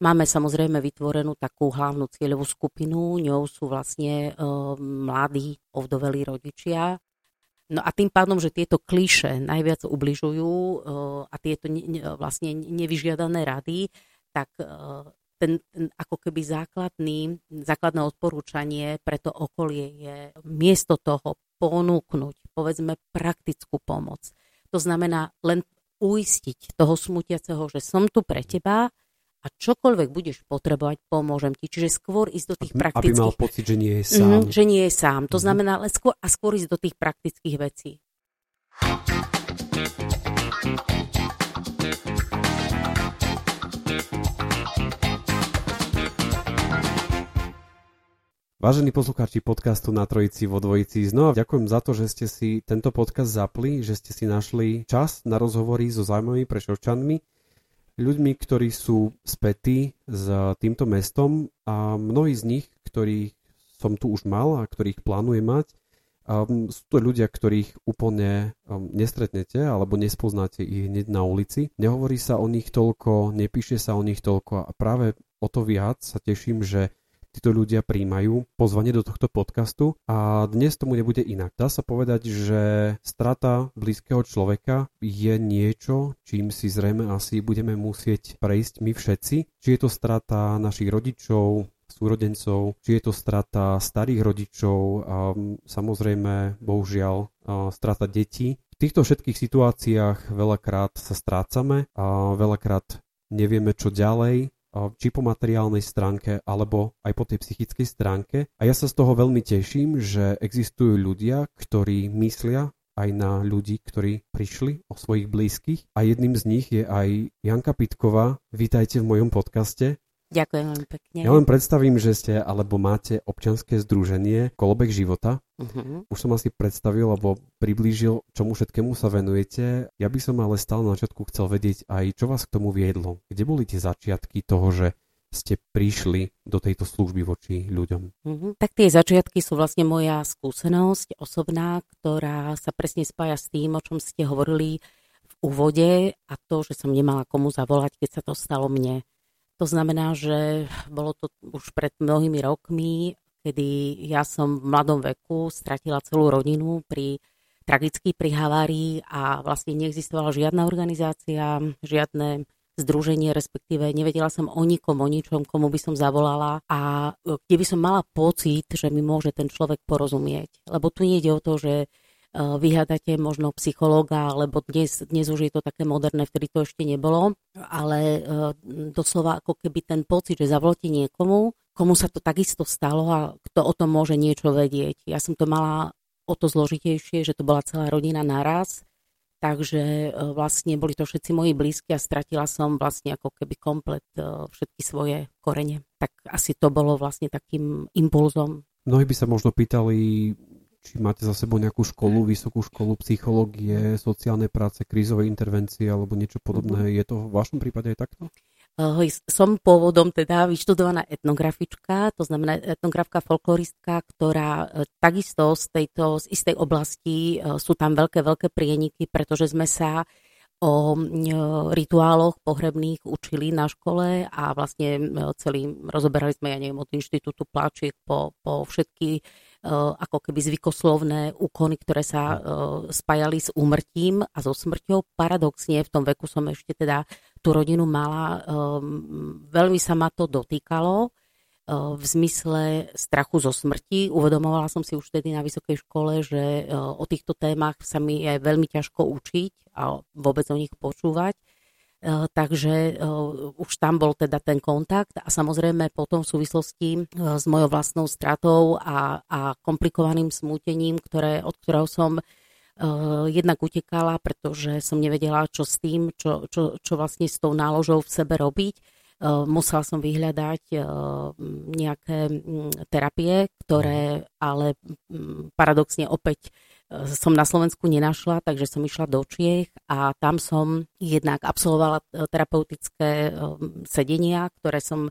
Máme samozrejme vytvorenú takú hlavnú cieľovú skupinu, ňou sú vlastne uh, mladí ovdovelí rodičia. No a tým pádom, že tieto kliše najviac ubližujú uh, a tieto ne, ne, vlastne nevyžiadané rady, tak uh, ten, ten ako keby základný, základné odporúčanie pre to okolie je miesto toho ponúknuť, povedzme, praktickú pomoc. To znamená len uistiť toho smutiaceho, že som tu pre teba, a čokoľvek budeš potrebovať, pomôžem ti. Čiže skôr ísť do tých praktických... Aby mal pocit, že nie je sám. Mm, že nie je sám. To mm-hmm. znamená, ale skôr, a skôr ísť do tých praktických vecí. Vážení poslucháči podcastu na Trojici vo Dvojici, znova ďakujem za to, že ste si tento podcast zapli, že ste si našli čas na rozhovory so zaujímavými prešovčanmi ľuďmi, ktorí sú spätí s týmto mestom a mnohí z nich, ktorých som tu už mal a ktorých plánujem mať, um, sú to ľudia, ktorých úplne um, nestretnete alebo nespoznáte ich hneď na ulici. Nehovorí sa o nich toľko, nepíše sa o nich toľko a práve o to viac sa teším, že títo ľudia príjmajú pozvanie do tohto podcastu a dnes tomu nebude inak. Dá sa povedať, že strata blízkeho človeka je niečo, čím si zrejme asi budeme musieť prejsť my všetci. Či je to strata našich rodičov, súrodencov, či je to strata starých rodičov a samozrejme, bohužiaľ, strata detí. V týchto všetkých situáciách veľakrát sa strácame a veľakrát nevieme, čo ďalej či po materiálnej stránke, alebo aj po tej psychickej stránke. A ja sa z toho veľmi teším, že existujú ľudia, ktorí myslia aj na ľudí, ktorí prišli o svojich blízkych. A jedným z nich je aj Janka Pitková. Vítajte v mojom podcaste. Ďakujem veľmi pekne. Ja len predstavím, že ste alebo máte občanské združenie Kolobek života. Uh-huh. Už som asi predstavil alebo priblížil, čomu všetkému sa venujete. Ja by som ale stále na začiatku chcel vedieť aj, čo vás k tomu viedlo. Kde boli tie začiatky toho, že ste prišli do tejto služby voči ľuďom? Uh-huh. Tak tie začiatky sú vlastne moja skúsenosť osobná, ktorá sa presne spája s tým, o čom ste hovorili v úvode a to, že som nemala komu zavolať, keď sa to stalo mne. To znamená, že bolo to už pred mnohými rokmi, kedy ja som v mladom veku stratila celú rodinu pri tragický pri havárii a vlastne neexistovala žiadna organizácia, žiadne združenie, respektíve nevedela som o nikom, o ničom, komu by som zavolala a kde by som mala pocit, že mi môže ten človek porozumieť. Lebo tu nejde o to, že vyhľadáte možno psychológa, lebo dnes, dnes už je to také moderné, vtedy to ešte nebolo, ale eh, doslova ako keby ten pocit, že zavolte niekomu, komu sa to takisto stalo a kto o tom môže niečo vedieť. Ja som to mala o to zložitejšie, že to bola celá rodina naraz, takže eh, vlastne boli to všetci moji blízki a stratila som vlastne ako keby komplet všetky svoje korene. Tak asi to bolo vlastne takým impulzom. Mnohí by sa možno pýtali, či máte za sebou nejakú školu, vysokú školu psychológie, sociálnej práce, krízovej intervencie alebo niečo podobné. Mhm. Je to v vašom prípade aj takto? Som pôvodom teda vyštudovaná etnografička, to znamená etnografka, folkloristka, ktorá e, takisto z tejto, z istej oblasti e, sú tam veľké, veľké prieniky, pretože sme sa o e, rituáloch pohrebných učili na škole a vlastne celý, rozoberali sme, ja neviem, od inštitútu pláčiek po, po všetky Eh, ako keby zvykoslovné úkony, ktoré sa eh, spájali s úmrtím a so smrťou. Paradoxne v tom veku som ešte teda tú rodinu mala, ehm, veľmi sa ma to dotýkalo eh, v zmysle strachu zo smrti. Uvedomovala som si už vtedy na vysokej škole, že o týchto témach sa mi je veľmi ťažko učiť a vôbec o nich počúvať. Eh, takže eh, už tam bol teda ten kontakt a samozrejme potom v súvislosti eh, s mojou vlastnou stratou a, a komplikovaným smútením, ktoré, od ktorého som jednak utekala, pretože som nevedela, čo s tým, čo, čo, čo vlastne s tou náložou v sebe robiť. Musela som vyhľadať nejaké terapie, ktoré ale paradoxne opäť som na Slovensku nenašla, takže som išla do Čiech a tam som jednak absolvovala terapeutické sedenia, ktoré som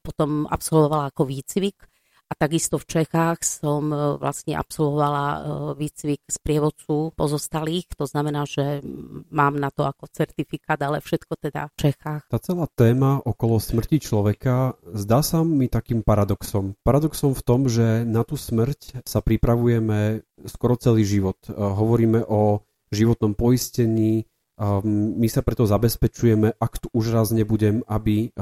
potom absolvovala ako výcvik a takisto v Čechách som e, vlastne absolvovala e, výcvik z prievodcu pozostalých. To znamená, že mám na to ako certifikát, ale všetko teda v Čechách. Tá celá téma okolo smrti človeka zdá sa mi takým paradoxom. Paradoxom v tom, že na tú smrť sa pripravujeme skoro celý život. E, hovoríme o životnom poistení, my sa preto zabezpečujeme, ak tu už raz nebudem, aby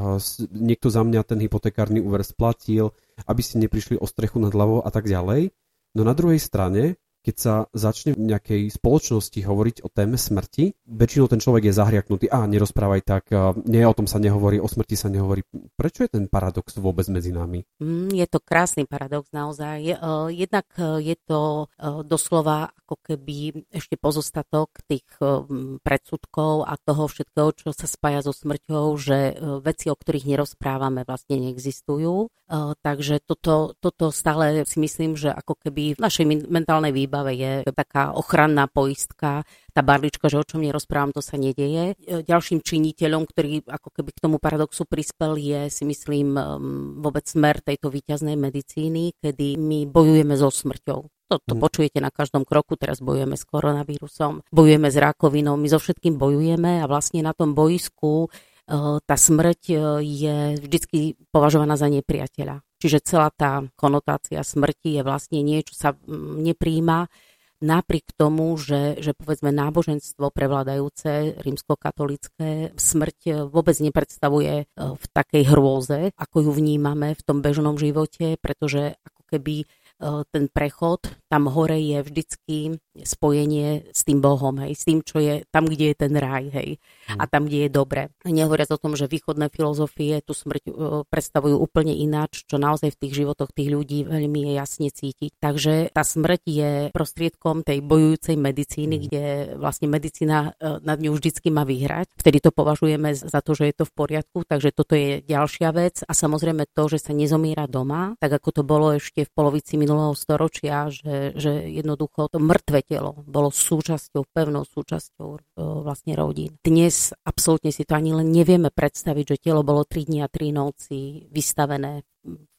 niekto za mňa ten hypotekárny úver splatil, aby si neprišli o strechu nad hlavou a tak ďalej. No na druhej strane keď sa začne v nejakej spoločnosti hovoriť o téme smrti, väčšinou ten človek je zahriaknutý, a nerozprávaj tak, nie o tom sa nehovorí, o smrti sa nehovorí. Prečo je ten paradox vôbec medzi nami? Mm, je to krásny paradox naozaj. E, jednak e, je to e, doslova ako keby ešte pozostatok tých predsudkov a toho všetkého, čo sa spája so smrťou, že veci, o ktorých nerozprávame, vlastne neexistujú. Takže toto, toto stále si myslím, že ako keby v našej mentálnej výbave výbave je taká ochranná poistka, tá barlička, že o čom nerozprávam, to sa nedieje. E, ďalším činiteľom, ktorý ako keby k tomu paradoxu prispel, je si myslím vôbec smer tejto výťaznej medicíny, kedy my bojujeme so smrťou. To, to mm. počujete na každom kroku, teraz bojujeme s koronavírusom, bojujeme s rakovinou, my so všetkým bojujeme a vlastne na tom boisku e, tá smrť e, je vždy považovaná za nepriateľa. Čiže celá tá konotácia smrti je vlastne niečo, čo sa mm, nepríjma. Napriek tomu, že, že povedzme náboženstvo prevládajúce rímskokatolické smrť vôbec nepredstavuje e, v takej hrôze, ako ju vnímame v tom bežnom živote, pretože ako keby E, ten prechod, tam hore je vždycky spojenie s tým Bohom, hej, s tým, čo je tam, kde je ten raj, hej, mm. a tam, kde je dobre. Nehovoriac o tom, že východné filozofie tú smrť uh, predstavujú úplne ináč, čo naozaj v tých životoch tých ľudí veľmi je jasne cítiť. Takže tá smrť je prostriedkom tej bojujúcej medicíny, mm. kde vlastne medicína uh, nad ňou vždycky má vyhrať. Vtedy to považujeme za to, že je to v poriadku, takže toto je ďalšia vec. A samozrejme to, že sa nezomiera doma, tak ako to bolo ešte v polovici minulého storočia, že, že jednoducho to mŕtve telo bolo súčasťou, pevnou súčasťou e, vlastne rodín. Dnes absolútne si to ani len nevieme predstaviť, že telo bolo 3 dní a 3 noci vystavené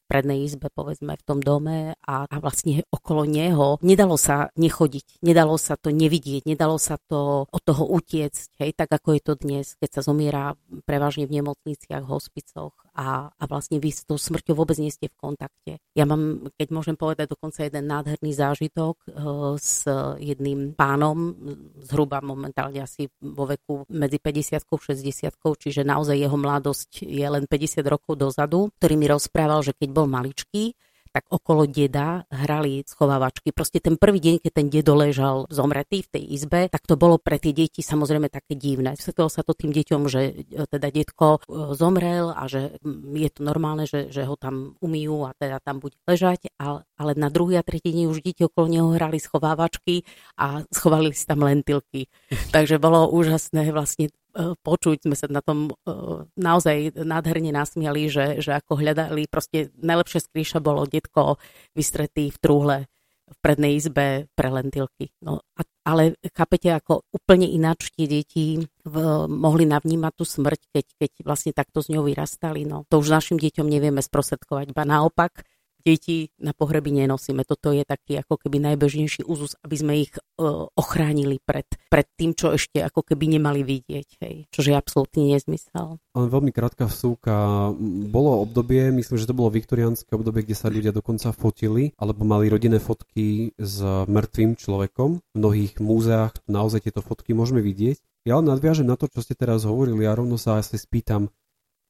prednej izbe, povedzme, v tom dome a, a vlastne okolo neho. Nedalo sa nechodiť, nedalo sa to nevidieť, nedalo sa to od toho utiecť, hej, tak ako je to dnes, keď sa zomiera prevažne v nemocniciach, hospicoch a, a vlastne vy s tou smrťou vôbec nie ste v kontakte. Ja mám, keď môžem povedať, dokonca jeden nádherný zážitok uh, s jedným pánom, zhruba momentálne asi vo veku medzi 50 a 60 čiže naozaj jeho mladosť je len 50 rokov dozadu, ktorý mi rozprával, že keď bol maličký, tak okolo deda hrali schovávačky. Proste ten prvý deň, keď ten dedo ležal zomretý v tej izbe, tak to bolo pre tie deti samozrejme také divné. Vysvetlilo sa to tým deťom, že e, teda detko e, zomrel a že je to normálne, že, že ho tam umýjú a teda tam bude ležať, ale, ale na druhý a tretí deň už deti okolo neho hrali schovávačky a schovali si tam lentilky. Takže bolo úžasné vlastne počuť, sme sa na tom e, naozaj nádherne nasmiali, že, že ako hľadali, proste najlepšia skrýša bolo detko vystretý v trúhle v prednej izbe pre lentilky. No, a, ale chápete, ako úplne ináč tie deti v, mohli navnímať tú smrť, keď, keď vlastne takto z ňou vyrastali. No, to už našim deťom nevieme sprostredkovať, ba naopak, deti na pohreby nenosíme. Toto je taký ako keby najbežnejší úzus, aby sme ich uh, ochránili pred, pred tým, čo ešte ako keby nemali vidieť. Hej. Čože je absolútny nezmysel. Len veľmi krátka vsúka. Bolo obdobie, myslím, že to bolo viktoriánske obdobie, kde sa ľudia dokonca fotili, alebo mali rodinné fotky s mŕtvým človekom. V mnohých múzeách naozaj tieto fotky môžeme vidieť. Ja len nadviažem na to, čo ste teraz hovorili a rovno sa asi spýtam,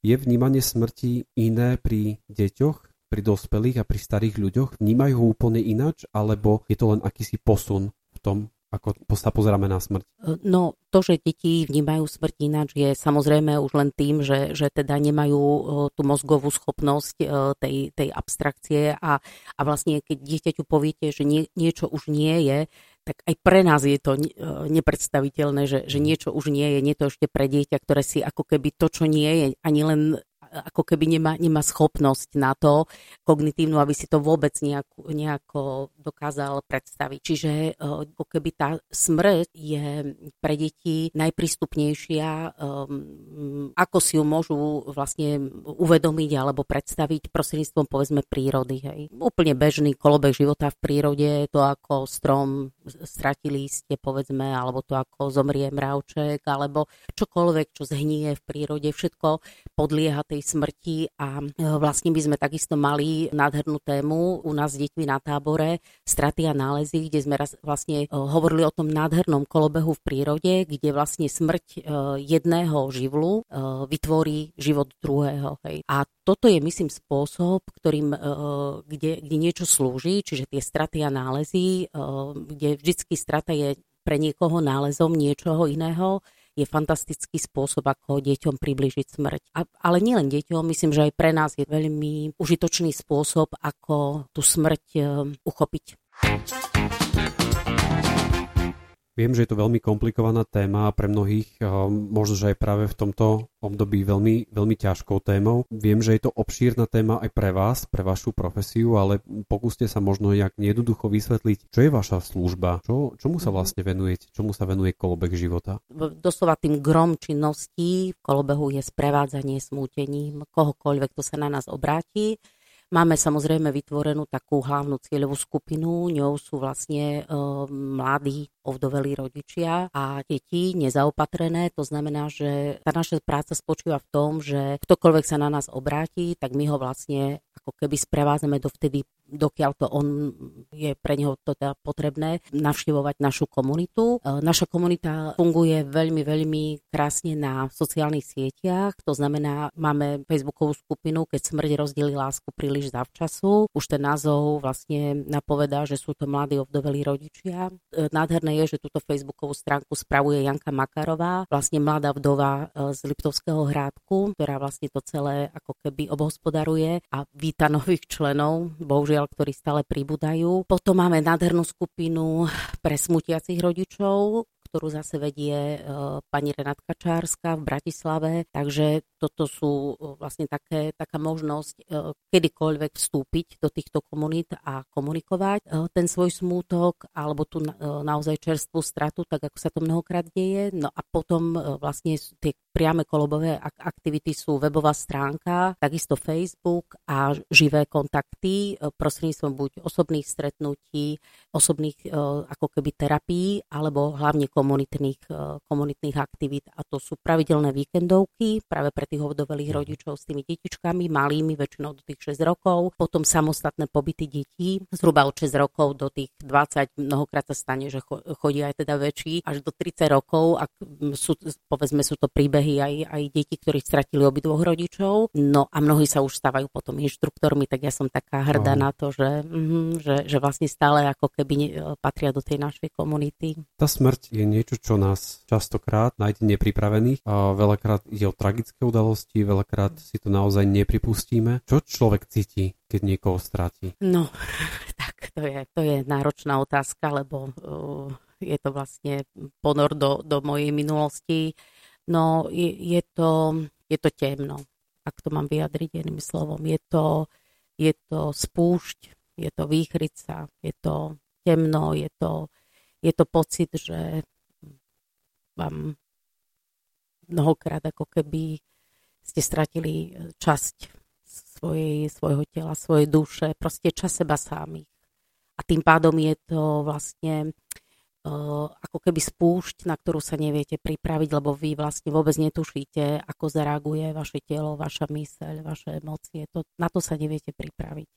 je vnímanie smrti iné pri deťoch pri dospelých a pri starých ľuďoch? Vnímajú ho úplne ináč, alebo je to len akýsi posun v tom, ako sa pozeráme na smrť? No, to, že deti vnímajú smrť ináč, je samozrejme už len tým, že, že teda nemajú tú mozgovú schopnosť tej, tej abstrakcie a, a vlastne keď dieťaťu poviete, že nie, niečo už nie je, tak aj pre nás je to nepredstaviteľné, že, že niečo už nie je, nie to ešte pre dieťa, ktoré si ako keby to, čo nie je, ani len ako keby nemá, nemá schopnosť na to kognitívnu, aby si to vôbec nejako, nejako dokázal predstaviť. Čiže e, ako keby tá smrť je pre deti najprístupnejšia, um, ako si ju môžu vlastne uvedomiť alebo predstaviť prostredníctvom povedzme prírody. Hej. Úplne bežný kolobeh života v prírode, to ako strom stratí lístie povedzme, alebo to ako zomrie mravček, alebo čokoľvek, čo zhnie v prírode, všetko podlieha tej smrti a e, vlastne by sme takisto mali nádhernú tému u nás s deťmi na tábore straty a nálezy, kde sme raz vlastne e, hovorili o tom nádhernom kolobehu v prírode, kde vlastne smrť e, jedného živlu vytvorí život druhého. Hej. A toto je, myslím, spôsob, ktorým, kde, kde niečo slúži, čiže tie straty a nálezy, kde vždycky strata je pre niekoho nálezom niečoho iného, je fantastický spôsob, ako deťom približiť smrť. A, ale nielen deťom, myslím, že aj pre nás je veľmi užitočný spôsob, ako tú smrť uh, uchopiť. Viem, že je to veľmi komplikovaná téma a pre mnohých eh, možno, že aj práve v tomto období veľmi, veľmi ťažkou témou. Viem, že je to obšírna téma aj pre vás, pre vašu profesiu, ale pokúste sa možno nejak neduducho vysvetliť, čo je vaša služba, čo, čomu sa mhm. vlastne venujete, čomu sa venuje kolobek života. Doslova tým grom činností v kolobehu je sprevádzanie smútením kohokoľvek, kto sa na nás obráti Máme samozrejme vytvorenú takú hlavnú cieľovú skupinu, ňou sú vlastne e, mladí ovdovelí rodičia a deti nezaopatrené. To znamená, že tá naša práca spočíva v tom, že ktokoľvek sa na nás obráti, tak my ho vlastne ako keby sprevádzame dovtedy, dokiaľ to on je pre neho to teda potrebné, navštevovať našu komunitu. E, naša komunita funguje veľmi, veľmi krásne na sociálnych sieťach, to znamená, máme facebookovú skupinu, keď smrť rozdieli lásku príliš zavčasu. Už ten názov vlastne napovedá, že sú to mladí ovdovelí rodičia. E, nádherné je, že túto facebookovú stránku spravuje Janka Makarová, vlastne mladá vdova e, z Liptovského hrádku, ktorá vlastne to celé ako keby obhospodaruje a víta nových členov. Bohužiaľ bohužiaľ, ktorí stále pribúdajú. Potom máme nádhernú skupinu pre smutiacich rodičov, ktorú zase vedie e, pani Renátka Čárska v Bratislave. Takže toto sú e, vlastne také, taká možnosť e, kedykoľvek vstúpiť do týchto komunít a komunikovať ten svoj smútok alebo tu naozaj čerstvú stratu, tak ako sa to mnohokrát deje. No a potom vlastne tie priame kolobové aktivity sú webová stránka, takisto Facebook a živé kontakty prostredníctvom buď osobných stretnutí, osobných ako keby terapií, alebo hlavne komunitných, komunitných aktivít. A to sú pravidelné víkendovky práve pre tých ovdovelých mhm. rodičov s tými detičkami, malými, väčšinou do tých 6 rokov. Potom samostatné pobyty detí, zhruba od 6 rokov do tých 20, mnohokrát sa stane, že chodia aj teda väčší, až do 30 rokov, ak sú, povedzme, sú to príbehy aj, aj detí, ktorí stratili obidvoch rodičov. No a mnohí sa už stávajú potom inštruktormi, tak ja som taká hrdá no. na to, že, mm, že, že vlastne stále ako keby ne, patria do tej našej komunity. Tá smrť je niečo, čo nás častokrát nájde nepripravených a veľakrát ide o tragické udalosti, veľakrát si to naozaj nepripustíme. Čo človek cíti, keď niekoho stratí? No, tak to je, to je náročná otázka, lebo uh, je to vlastne ponor do, do mojej minulosti. No je, je, to, je to temno, ak to mám vyjadriť jedným slovom. Je to, je to spúšť, je to výchrica, je to temno, je to, je to pocit, že vám mnohokrát ako keby ste stratili časť svojej, svojho tela, svojej duše, proste čas seba samých. A tým pádom je to vlastne ako keby spúšť, na ktorú sa neviete pripraviť, lebo vy vlastne vôbec netušíte, ako zareaguje vaše telo, vaša myseľ, vaše emócie. To, na to sa neviete pripraviť.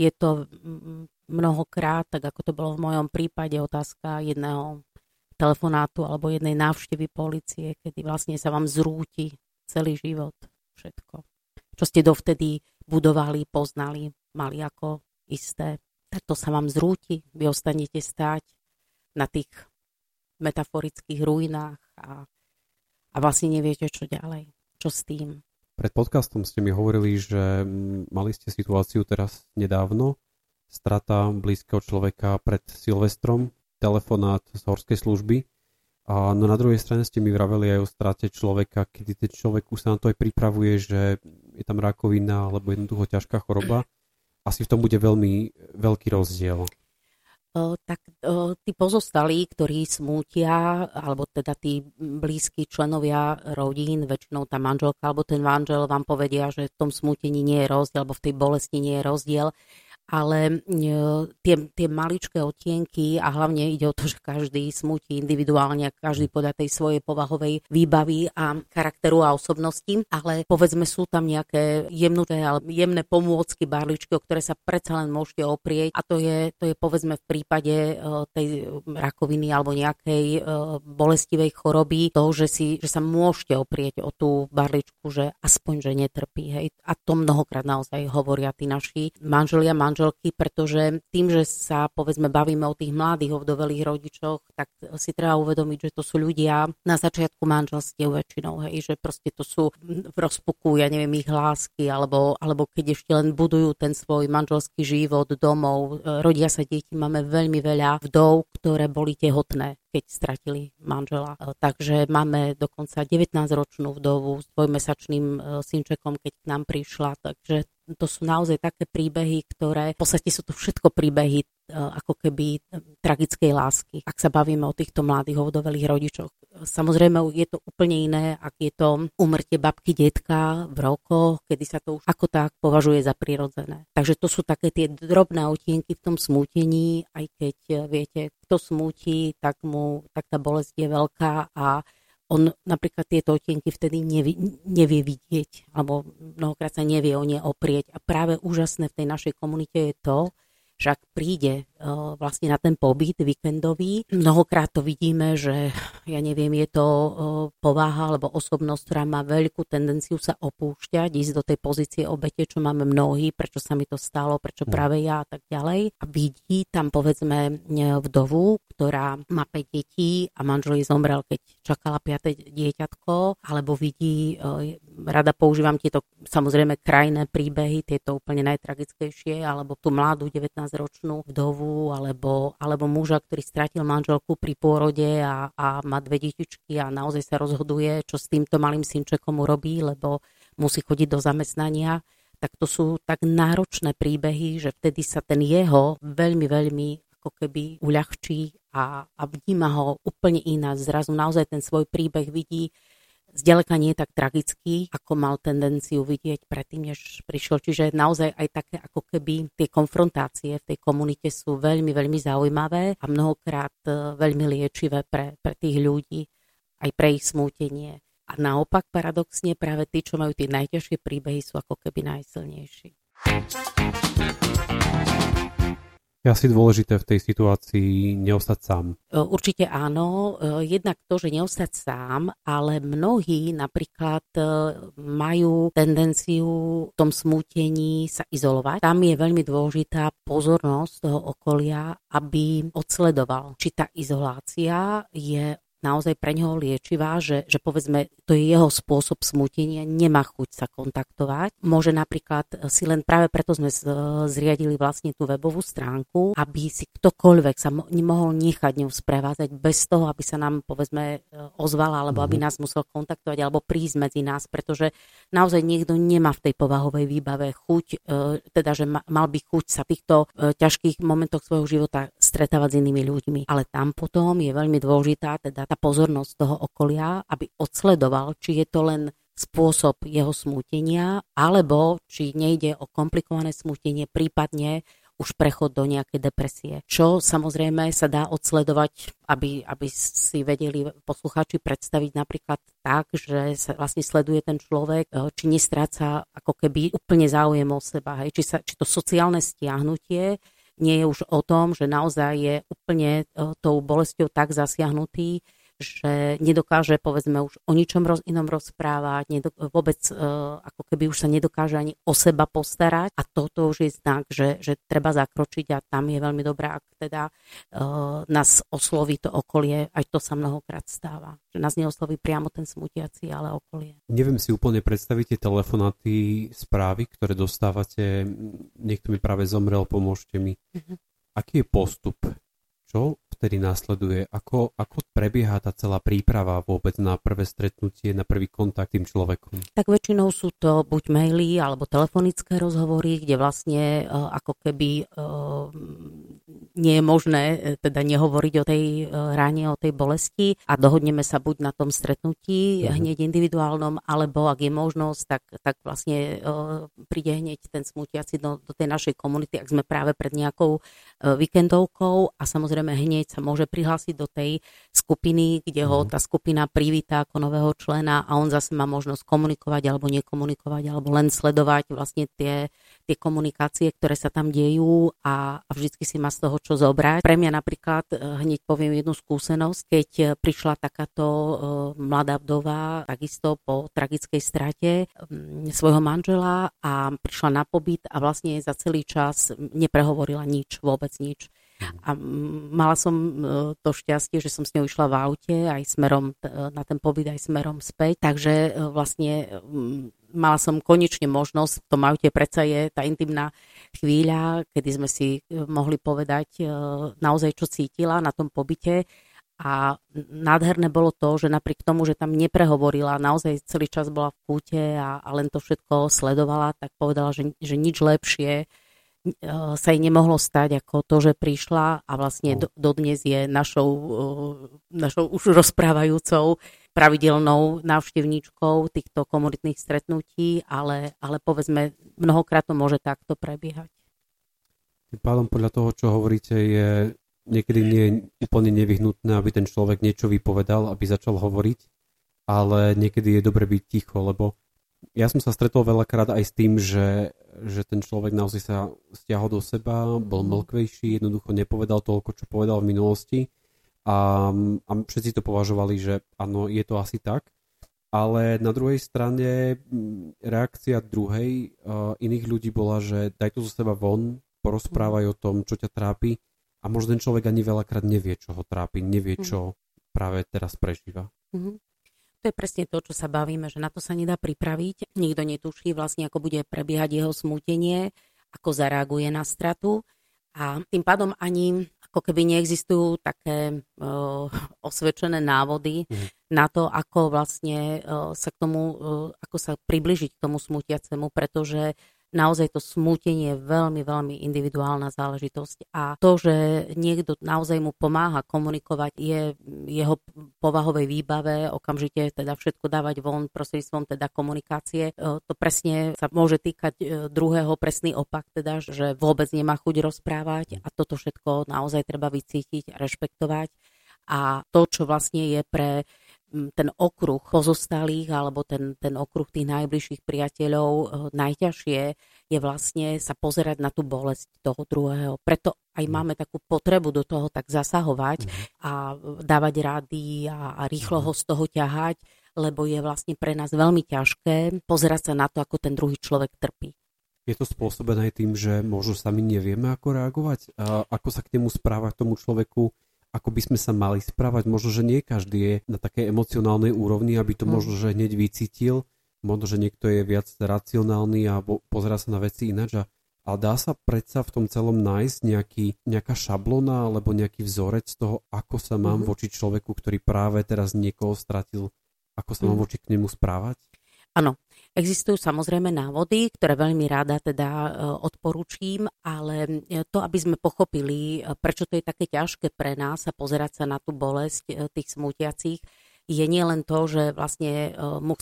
Je to mnohokrát, tak ako to bolo v mojom prípade, otázka jedného telefonátu alebo jednej návštevy policie, kedy vlastne sa vám zrúti celý život, všetko. Čo ste dovtedy budovali, poznali, mali ako isté, tak to sa vám zrúti, vy ostanete stáť na tých metaforických ruinách a, a vlastne neviete, čo ďalej, čo s tým. Pred podcastom ste mi hovorili, že mali ste situáciu teraz nedávno, strata blízkeho človeka pred Silvestrom. Telefonát z horskej služby. A no na druhej strane ste mi vraveli aj o strate človeka, kedy ten človek už sa na to aj pripravuje, že je tam rakovina alebo jednoducho ťažká choroba. Asi v tom bude veľmi veľký rozdiel tak tí pozostalí, ktorí smútia, alebo teda tí blízki členovia rodín, väčšinou tá manželka alebo ten manžel vám povedia, že v tom smútení nie je rozdiel, alebo v tej bolesti nie je rozdiel ale e, tie, tie maličké otienky a hlavne ide o to, že každý smutí individuálne, každý podľa tej svojej povahovej výbavy a charakteru a osobnosti, ale povedzme sú tam nejaké jemnuté, ale jemné pomôcky, barličky, o ktoré sa predsa len môžete oprieť a to je, to je povedzme v prípade e, tej rakoviny alebo nejakej e, bolestivej choroby to, že, si, že sa môžete oprieť o tú barličku, že aspoň, že netrpí. Hej. A to mnohokrát naozaj hovoria tí naši manželia, manželia manželky, pretože tým, že sa povedzme bavíme o tých mladých ovdovelých rodičoch, tak si treba uvedomiť, že to sú ľudia na začiatku manželstiev väčšinou, hej, že proste to sú v rozpuku, ja neviem, ich lásky, alebo, alebo keď ešte len budujú ten svoj manželský život domov, rodia sa deti, máme veľmi veľa vdov, ktoré boli tehotné keď stratili manžela. Takže máme dokonca 19-ročnú vdovu s dvojmesačným synčekom, keď k nám prišla. Takže to sú naozaj také príbehy, ktoré v podstate sú to všetko príbehy e, ako keby e, tragickej lásky, ak sa bavíme o týchto mladých ovdovelých rodičoch. Samozrejme je to úplne iné, ak je to umrtie babky, detka v rokoch, kedy sa to už ako tak považuje za prirodzené. Takže to sú také tie drobné otienky v tom smútení, aj keď e, viete, kto smúti, tak, mu, tak tá bolesť je veľká a on napríklad tieto otienky vtedy nevie, nevie vidieť, alebo mnohokrát sa nevie o ne oprieť. A práve úžasné v tej našej komunite je to, že ak príde vlastne na ten pobyt víkendový, mnohokrát to vidíme, že ja neviem, je to uh, povaha alebo osobnosť, ktorá má veľkú tendenciu sa opúšťať, ísť do tej pozície obete, čo máme mnohí, prečo sa mi to stalo, prečo hm. práve ja a tak ďalej. A vidí tam povedzme vdovu, ktorá má 5 detí a manžel jej zomrel, keď čakala 5. dieťatko, alebo vidí, rada používam tieto samozrejme krajné príbehy, tieto úplne najtragickejšie, alebo tú mladú 19 ročnú alebo, alebo muža, ktorý stratil manželku pri pôrode a, a má dve detičky a naozaj sa rozhoduje, čo s týmto malým synčekom urobí, lebo musí chodiť do zamestnania tak to sú tak náročné príbehy, že vtedy sa ten jeho veľmi, veľmi ako keby uľahčí a, a vníma ho úplne ináč. Zrazu naozaj ten svoj príbeh vidí zďaleka nie je tak tragický, ako mal tendenciu vidieť predtým, než prišiel. Čiže naozaj aj také ako keby tie konfrontácie v tej komunite sú veľmi, veľmi zaujímavé a mnohokrát e, veľmi liečivé pre, pre tých ľudí, aj pre ich smútenie. A naopak paradoxne práve tí, čo majú tie najťažšie príbehy, sú ako keby najsilnejší je asi dôležité v tej situácii neostať sám. E, určite áno. E, jednak to, že neostať sám, ale mnohí napríklad e, majú tendenciu v tom smútení sa izolovať. Tam je veľmi dôležitá pozornosť toho okolia, aby odsledoval, či tá izolácia je naozaj pre neho liečivá, že, že povedzme, to je jeho spôsob smutenia, nemá chuť sa kontaktovať. Môže napríklad si len práve preto sme zriadili vlastne tú webovú stránku, aby si ktokoľvek sa mohol nechať ňou sprevázať bez toho, aby sa nám povedzme e, ozvala, alebo aby mhm. nás musel kontaktovať, alebo prísť medzi nás, pretože naozaj niekto nemá v tej povahovej výbave chuť, teda že mal by chuť sa týchto ťažkých momentoch svojho života stretávať s inými ľuďmi. Ale tam potom je veľmi dôležitá teda tá pozornosť toho okolia, aby odsledoval, či je to len spôsob jeho smútenia, alebo či nejde o komplikované smútenie, prípadne už prechod do nejakej depresie. Čo samozrejme sa dá odsledovať, aby, aby si vedeli poslucháči predstaviť napríklad tak, že sa vlastne sleduje ten človek, e, či nestráca ako keby úplne záujem o seba, hej? Či, sa, či to sociálne stiahnutie nie je už o tom, že naozaj je úplne e, tou bolestou tak zasiahnutý, že nedokáže povedzme už o ničom roz, inom rozprávať, nedok- vôbec uh, ako keby už sa nedokáže ani o seba postarať a toto už je znak, že, že treba zakročiť a tam je veľmi dobré, ak teda uh, nás osloví to okolie, aj to sa mnohokrát stáva, že nás neosloví priamo ten smutiaci, ale okolie. Neviem si úplne predstaviť tie telefonáty, správy, ktoré dostávate, niekto mi práve zomrel, pomôžte mi. Uh-huh. Aký je postup? Čo vtedy následuje? Ako, ako prebieha tá celá príprava vôbec na prvé stretnutie, na prvý kontakt tým človekom? Tak väčšinou sú to buď maily alebo telefonické rozhovory, kde vlastne uh, ako keby uh, nie je možné teda nehovoriť o tej ráne, o tej bolesti a dohodneme sa buď na tom stretnutí uh-huh. hneď individuálnom, alebo ak je možnosť, tak, tak vlastne príde hneď ten smutiaci do, do tej našej komunity, ak sme práve pred nejakou víkendovkou a samozrejme hneď sa môže prihlásiť do tej skupiny, kde ho mhm. tá skupina privíta ako nového člena a on zase má možnosť komunikovať alebo nekomunikovať alebo len sledovať vlastne tie, tie komunikácie, ktoré sa tam dejú a, a vždycky si má z toho čo zobrať. Pre mňa napríklad uh, hneď poviem jednu skúsenosť, keď prišla takáto uh, mladá vdova takisto po tragickej strate um, svojho manžela a prišla na pobyt a vlastne za celý čas neprehovorila nič, vôbec nič. A mala som e, to šťastie, že som s ňou išla v aute aj smerom na ten pobyt, aj smerom späť. Takže e, vlastne mala som konečne možnosť, v tom aute predsa je tá intimná chvíľa, kedy sme si e, mohli povedať naozaj, čo cítila na tom pobyte. A nádherné bolo to, že napriek tomu, že tam neprehovorila, naozaj celý čas bola v kúte a, a len to všetko sledovala, tak povedala, že, že nič lepšie sa jej nemohlo stať ako to, že prišla a vlastne do, dodnes je našou, eh, našou už rozprávajúcou pravidelnou návštevníčkou týchto komunitných stretnutí, ale, ale povedzme, mnohokrát to môže takto prebiehať. Tým pádom podľa toho, čo hovoríte, je niekedy nie úplne nevyhnutné, aby ten človek niečo vypovedal, aby začal hovoriť, ale niekedy je dobre byť ticho, lebo ja som sa stretol veľakrát aj s tým, že, že ten človek naozaj sa stiahol do seba, bol mhm. mlkvejší, jednoducho nepovedal toľko, čo povedal v minulosti a, a všetci to považovali, že áno, je to asi tak. Ale na druhej strane reakcia druhej uh, iných ľudí bola, že daj to zo seba von, porozprávaj o tom, čo ťa trápi a možno ten človek ani veľakrát nevie, čo ho trápi, nevie, mhm. čo práve teraz prežíva. Mm-hmm. To je presne to, čo sa bavíme, že na to sa nedá pripraviť. Nikto netuší vlastne, ako bude prebiehať jeho smútenie, ako zareaguje na stratu. A tým pádom ani ako keby neexistujú také uh, osvedčené návody mm. na to, ako vlastne uh, sa k tomu, uh, ako sa približiť k tomu smutiacemu, pretože naozaj to smútenie je veľmi, veľmi individuálna záležitosť a to, že niekto naozaj mu pomáha komunikovať, je jeho povahovej výbave okamžite teda všetko dávať von prostredníctvom teda komunikácie. E, to presne sa môže týkať e, druhého presný opak, teda, že vôbec nemá chuť rozprávať a toto všetko naozaj treba vycítiť a rešpektovať. A to, čo vlastne je pre ten okruh pozostalých alebo ten, ten okruh tých najbližších priateľov e, najťažšie je vlastne sa pozerať na tú bolesť toho druhého. Preto aj mhm. máme takú potrebu do toho tak zasahovať mm. a dávať rady a, a rýchlo mhm. ho z toho ťahať, lebo je vlastne pre nás veľmi ťažké pozerať sa na to, ako ten druhý človek trpí. Je to spôsobené tým, že možno sami nevieme, ako reagovať, a ako sa k nemu správať tomu človeku, ako by sme sa mali správať. Možno, že nie každý je na takej emocionálnej úrovni, aby to mm. možno, že hneď vycítil. Možno, že niekto je viac racionálny a pozera sa na veci ináč. A, a dá sa predsa v tom celom nájsť nejaký, nejaká šablona alebo nejaký vzorec toho, ako sa mám mm. voči človeku, ktorý práve teraz niekoho stratil, ako sa mám mm. voči k nemu správať? Áno, existujú samozrejme návody, ktoré veľmi rada teda e, odporúčím, ale e, to, aby sme pochopili, e, prečo to je také ťažké pre nás a pozerať sa na tú bolesť tých smutiacich, je nie len to, že vlastne mu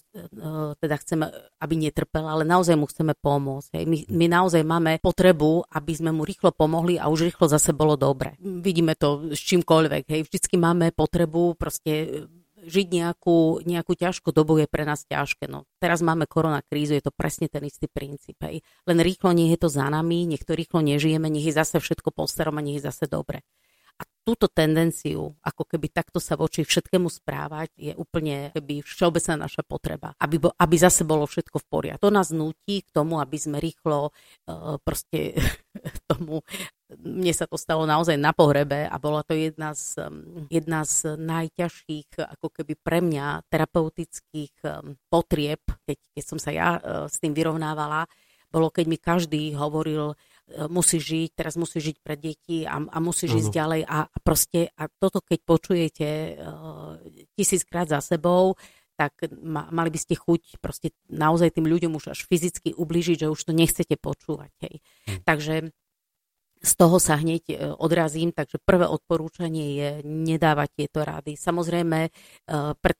teda chceme, aby netrpel, ale naozaj mu chceme pomôcť. My, my naozaj máme potrebu, aby sme mu rýchlo pomohli a už rýchlo zase bolo dobre. Vidíme to s čímkoľvek. Hej. Vždycky máme potrebu proste žiť nejakú, nejakú ťažkú dobu je pre nás ťažké. No, teraz máme korona krízu, je to presne ten istý princíp. Hej. Len rýchlo nech je to za nami, nech to rýchlo nežijeme, nech je zase všetko po starom a nech je zase dobre. A túto tendenciu, ako keby takto sa voči všetkému správať, je úplne keby všeobecná naša potreba, aby, bo, aby zase bolo všetko v poriadku. To nás nutí k tomu, aby sme rýchlo uh, proste tomu mne sa to stalo naozaj na pohrebe a bola to jedna z, um, jedna z najťažších, ako keby pre mňa, terapeutických um, potrieb, keď, keď som sa ja uh, s tým vyrovnávala, bolo, keď mi každý hovoril, musíš žiť, teraz musíš žiť pre deti a, a ano. ísť ďalej a, a proste a toto keď počujete uh, tisíckrát za sebou, tak ma, mali by ste chuť proste naozaj tým ľuďom už až fyzicky ubližiť, že už to nechcete počúvať. Hej. Hm. Takže z toho sa hneď e, odrazím, takže prvé odporúčanie je nedávať tieto rady. Samozrejme, e, pre,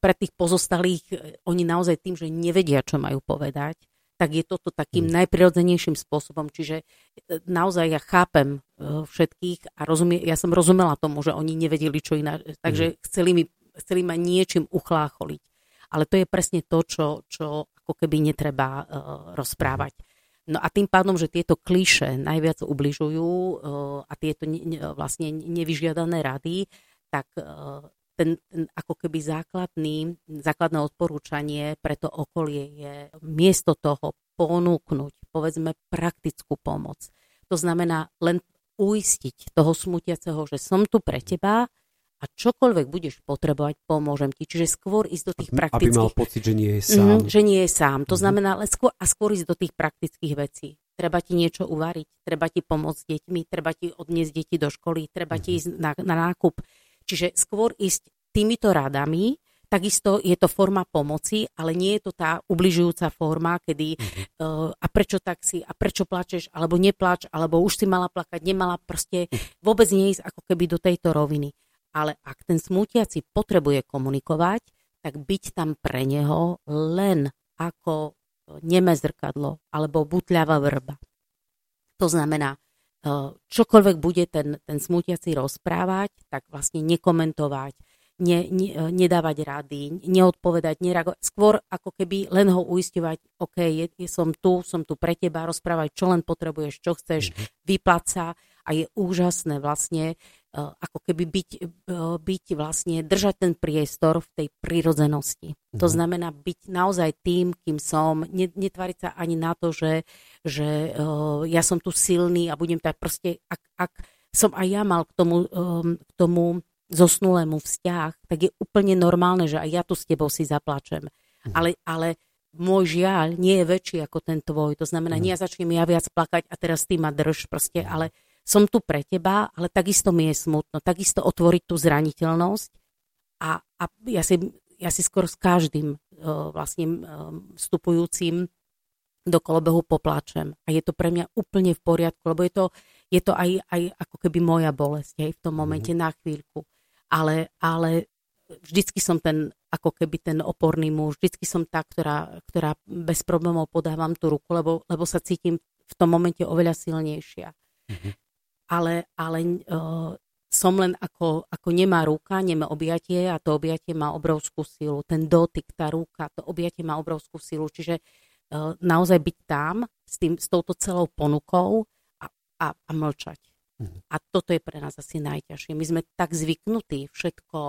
pre tých pozostalých, e, oni naozaj tým, že nevedia, čo majú povedať, tak je toto takým mm. najprirodzenejším spôsobom. Čiže naozaj ja chápem všetkých a rozumie, ja som rozumela tomu, že oni nevedeli, čo iná, takže mm. chceli, mi, chceli ma niečím uchlácholiť. Ale to je presne to, čo, čo ako keby netreba uh, rozprávať. No a tým pádom, že tieto klíše najviac ubližujú uh, a tieto ne, ne, vlastne nevyžiadané rady, tak uh, ten, ten ako keby základný, základné odporúčanie pre to okolie je miesto toho ponúknuť, povedzme, praktickú pomoc. To znamená len uistiť toho smutiaceho, že som tu pre teba, a čokoľvek budeš potrebovať, pomôžem ti. Čiže skôr ísť do tých praktických... Aby mal pocit, že nie je sám. Mm, že nie je sám. To mm znamená, ale skôr, a skôr ísť do tých praktických vecí. Treba ti niečo uvariť, treba ti pomôcť s deťmi, treba ti odniesť deti do školy, treba mm ti mhm. ísť na, na nákup. Čiže skôr ísť týmito radami, Takisto je to forma pomoci, ale nie je to tá ubližujúca forma, kedy uh, a prečo tak si, a prečo plačeš, alebo neplač, alebo už si mala plakať, nemala proste mhm. vôbec neísť ako keby do tejto roviny ale ak ten smútiaci potrebuje komunikovať, tak byť tam pre neho len ako neme zrkadlo alebo butľavá vrba. To znamená, e, čokoľvek bude ten, ten smútiaci rozprávať, tak vlastne nekomentovať, ne, ne, nedávať rady, neodpovedať, nereagovať. Skôr ako keby len ho uistovať, OK, je, je, som tu, som tu pre teba, rozprávať, čo len potrebuješ, čo chceš, mm-hmm. vyplať sa a je úžasné vlastne E, ako keby byť, e, byť vlastne, držať ten priestor v tej prírodzenosti. Mm. To mhm. znamená byť naozaj tým, kým som, netvariť sa ani na to, že, že uh, ja som tu silný a budem tak proste, ak, ak som aj ja mal k tomu, k tomu zosnulému vzťah, tak je úplne normálne, že aj ja tu s tebou si zaplačem. Mm. Ale, ale môj žiaľ nie je väčší ako ten tvoj. To znamená, mm. nie ja začnem ja viac plakať a teraz ty ma drž proste, mm. ale som tu pre teba, ale takisto mi je smutno, takisto otvoriť tú zraniteľnosť a, a ja, si, ja si skoro s každým uh, vlastne uh, vstupujúcim do kolobehu poplačem. A je to pre mňa úplne v poriadku, lebo je to, je to aj, aj ako keby moja bolesť hej, v tom momente mm. na chvíľku. Ale, ale vždycky som ten, ako keby ten oporný muž, vždycky som tá, ktorá, ktorá bez problémov podávam tú ruku, lebo, lebo sa cítim v tom momente oveľa silnejšia. Mm-hmm ale, ale uh, som len ako, ako nemá ruka, nemá objatie a to objatie má obrovskú silu. Ten dotyk, tá ruka, to objatie má obrovskú silu. Čiže uh, naozaj byť tam s, tým, s touto celou ponukou a, a, a mlčať. Mhm. A toto je pre nás asi najťažšie. My sme tak zvyknutí všetko,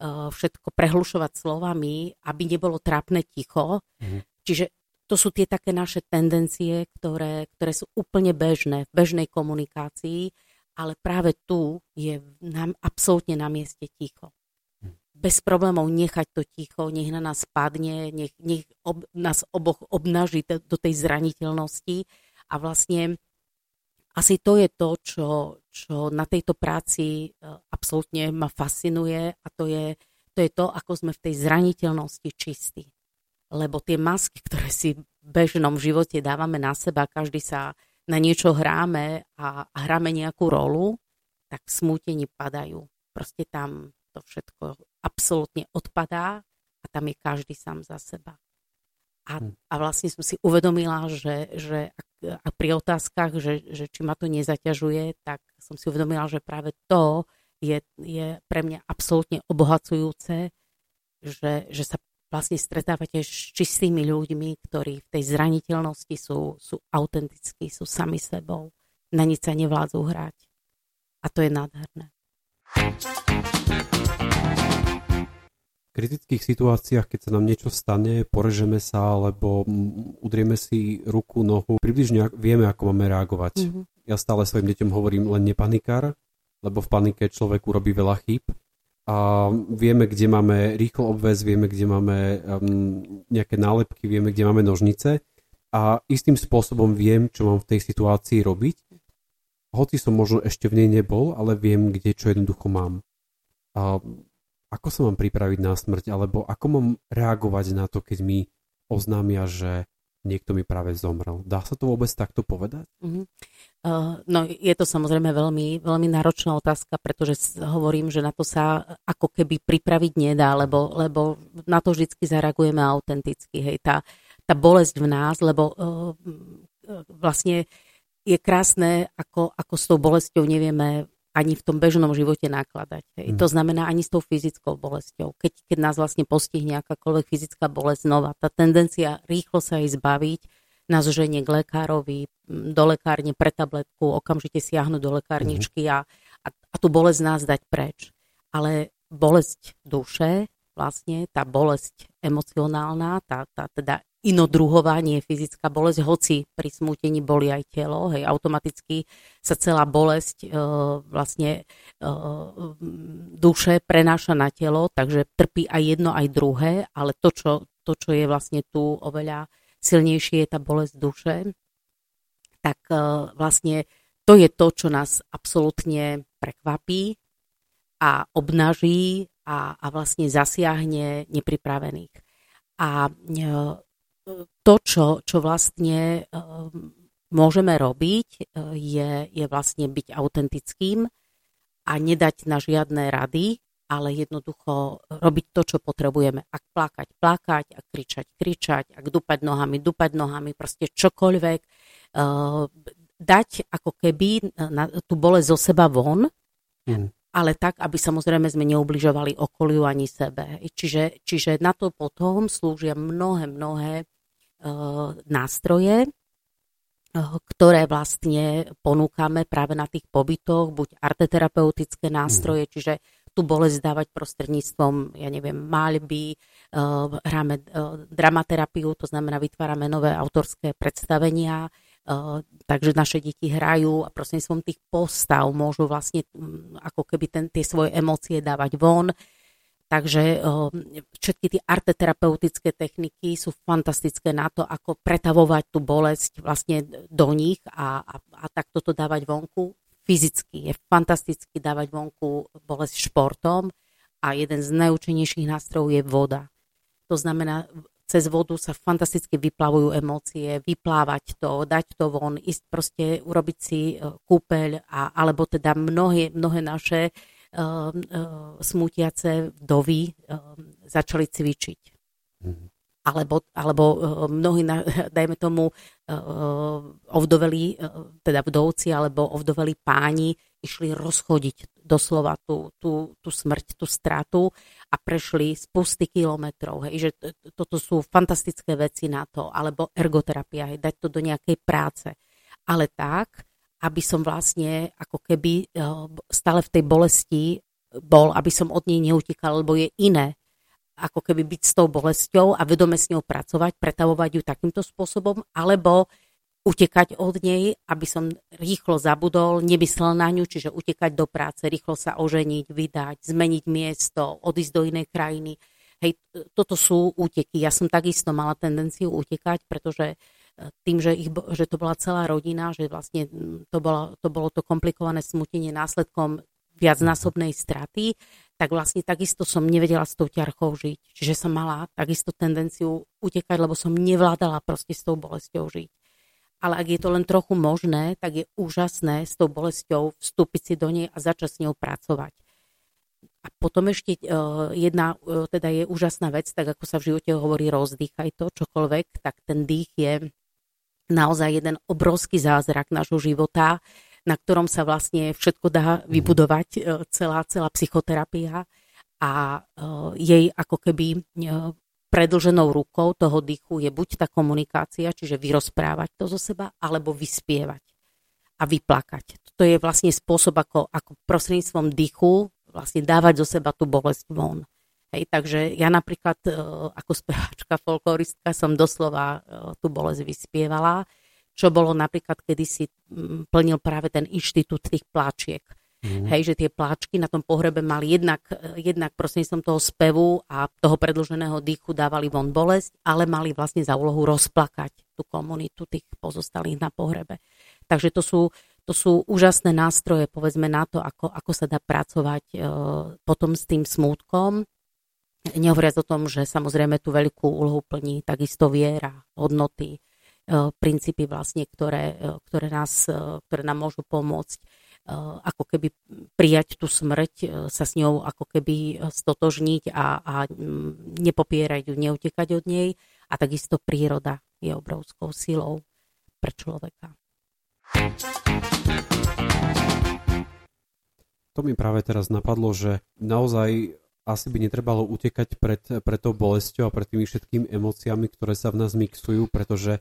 uh, všetko prehlušovať slovami, aby nebolo trápne ticho. Mhm. Čiže to sú tie také naše tendencie, ktoré, ktoré sú úplne bežné v bežnej komunikácii, ale práve tu je nám absolútne na mieste ticho. Bez problémov nechať to ticho, nech na nás padne, nech, nech ob, nás oboch obnaží do, do tej zraniteľnosti. A vlastne asi to je to, čo, čo na tejto práci e, absolútne ma fascinuje a to je, to je to, ako sme v tej zraniteľnosti čistí lebo tie masky, ktoré si v bežnom živote dávame na seba, každý sa na niečo hráme a, a hráme nejakú rolu, tak smútení padajú. Proste tam to všetko absolútne odpadá a tam je každý sám za seba. A, hm. a vlastne som si uvedomila, že, že ak pri otázkach, že, že či ma to nezaťažuje, tak som si uvedomila, že práve to je, je pre mňa absolútne obohacujúce, že, že sa vlastne stretávate s čistými ľuďmi, ktorí v tej zraniteľnosti sú, sú autentickí, sú sami sebou, na nič sa nevládzu hrať. A to je nádherné. V kritických situáciách, keď sa nám niečo stane, porežeme sa alebo udrieme si ruku, nohu, približne vieme, ako máme reagovať. Mm-hmm. Ja stále svojim deťom hovorím len nepanikár, lebo v panike človek urobí veľa chýb a vieme, kde máme rýchlo obväz, vieme, kde máme um, nejaké nálepky, vieme, kde máme nožnice a istým spôsobom viem, čo mám v tej situácii robiť. Hoci som možno ešte v nej nebol, ale viem, kde čo jednoducho mám. A ako sa mám pripraviť na smrť, alebo ako mám reagovať na to, keď mi oznámia, že niekto mi práve zomrel. Dá sa to vôbec takto povedať? Uh-huh. Uh, no je to samozrejme veľmi, veľmi náročná otázka, pretože hovorím, že na to sa ako keby pripraviť nedá, lebo, lebo na to vždy zareagujeme autenticky. Hej, tá, tá bolesť v nás, lebo uh, vlastne je krásne, ako, ako s tou bolesťou nevieme ani v tom bežnom živote nakladať. Hej. Mm. To znamená ani s tou fyzickou bolesťou. Keď, keď nás vlastne postihne akákoľvek fyzická bolesť znova, tá tendencia rýchlo sa jej zbaviť, nás ženie k lekárovi, do lekárne pre tabletku, okamžite siahnuť do lekárničky mm. a, a, a tú bolesť nás dať preč. Ale bolesť duše, vlastne tá bolesť emocionálna, tá, tá teda inodruhová, nie fyzická bolesť, hoci pri smútení boli aj telo, hej, automaticky sa celá bolesť e, vlastne e, duše prenáša na telo, takže trpí aj jedno, aj druhé, ale to, čo, to, čo je vlastne tu oveľa silnejšie, je tá bolesť duše, tak e, vlastne to je to, čo nás absolútne prekvapí a obnaží a, a vlastne zasiahne nepripravených. A e, to, čo, čo vlastne ehm, môžeme robiť, e, je, je vlastne byť autentickým a nedať na žiadne rady, ale jednoducho robiť to, čo potrebujeme. Ak plakať, plakať, ak kričať, kričať, ak dupať nohami, dupať nohami, proste čokoľvek. Uh, dať ako keby na, tú bolesť zo seba von, mm. ale tak, aby samozrejme sme neubližovali okoliu ani sebe. Čiže, čiže na to potom slúžia mnohé, mnohé Eh, nástroje, eh, ktoré vlastne ponúkame práve na tých pobytoch, buď arteterapeutické nástroje, mm. čiže tú bolesť dávať prostredníctvom, ja neviem, maľby, uh, hráme dramaterapiu, to znamená vytvárame nové autorské predstavenia, takže naše deti hrajú a prostredníctvom tých postav môžu vlastne ako keby ten, tie svoje emócie dávať von. Takže všetky tie arteterapeutické techniky sú fantastické na to, ako pretavovať tú bolesť vlastne do nich a, a, a takto to dávať vonku. Fyzicky je fantasticky dávať vonku bolesť športom a jeden z najúčinnejších nástrojov je voda. To znamená, cez vodu sa fantasticky vyplavujú emócie, vyplávať to, dať to von, ísť proste urobiť si kúpeľ a, alebo teda mnohé, mnohé naše uh, smutiace vdovy ehm, začali cvičiť. Mm. Alebo, alebo mnohí, dajme tomu, ovdovelí, teda vdovci alebo ovdovelí páni išli rozchodiť doslova tú, tú, tú smrť, tú stratu a prešli z pusty kilometrov. Hej, že toto sú fantastické veci na to, alebo ergoterapia, hej, dať to do nejakej práce. Ale tak, aby som vlastne ako keby eh, stále v tej bolesti bol, aby som od nej neutekal, lebo je iné ako keby byť s tou bolesťou a vedome s ňou pracovať, pretavovať ju takýmto spôsobom, alebo utekať od nej, aby som rýchlo zabudol, nemyslel na ňu, čiže utekať do práce, rýchlo sa oženiť, vydať, zmeniť miesto, odísť do inej krajiny. Hej, toto sú úteky. Ja som takisto mala tendenciu utekať, pretože tým, že, ich, že to bola celá rodina, že vlastne to bolo to, bolo to komplikované smutenie následkom viacnásobnej straty, tak vlastne takisto som nevedela s tou ťarchou žiť. Čiže som mala takisto tendenciu utekať, lebo som nevládala proste s tou bolesťou žiť. Ale ak je to len trochu možné, tak je úžasné s tou bolesťou vstúpiť si do nej a začať s ňou pracovať. A potom ešte uh, jedna uh, teda je úžasná vec, tak ako sa v živote hovorí rozdýchaj to, čokoľvek, tak ten dých je naozaj jeden obrovský zázrak nášho života, na ktorom sa vlastne všetko dá mhm. vybudovať, e, celá, celá psychoterapia a e, jej ako keby e, predlženou rukou toho dýchu je buď tá komunikácia, čiže vyrozprávať to zo seba, alebo vyspievať a vyplakať. To je vlastne spôsob, ako, ako prostredníctvom dýchu vlastne dávať zo seba tú bolesť von. Hej, takže ja napríklad e, ako speváčka, folkloristka som doslova e, tú bolesť vyspievala, čo bolo napríklad, kedy si plnil práve ten inštitút tých pláčiek. Mm. Hej, že tie pláčky na tom pohrebe mali jednak, jednak prostredníctvom toho spevu a toho predlženého dýchu dávali von bolesť, ale mali vlastne za úlohu rozplakať tú komunitu tých pozostalých na pohrebe. Takže to sú, to sú úžasné nástroje, povedzme, na to, ako, ako sa dá pracovať e, potom s tým smútkom. Nehovoriac o tom, že samozrejme tú veľkú úlohu plní takisto viera, hodnoty, e, princípy vlastne, ktoré, e, ktoré, nás, e, ktoré nám môžu pomôcť ako keby prijať tú smrť, sa s ňou ako keby stotožniť a, a nepopierať ju, neutekať od nej. A takisto príroda je obrovskou silou pre človeka. To mi práve teraz napadlo, že naozaj asi by netrebalo utekať pred, pred tou bolesťou a pred tými všetkými emóciami, ktoré sa v nás mixujú, pretože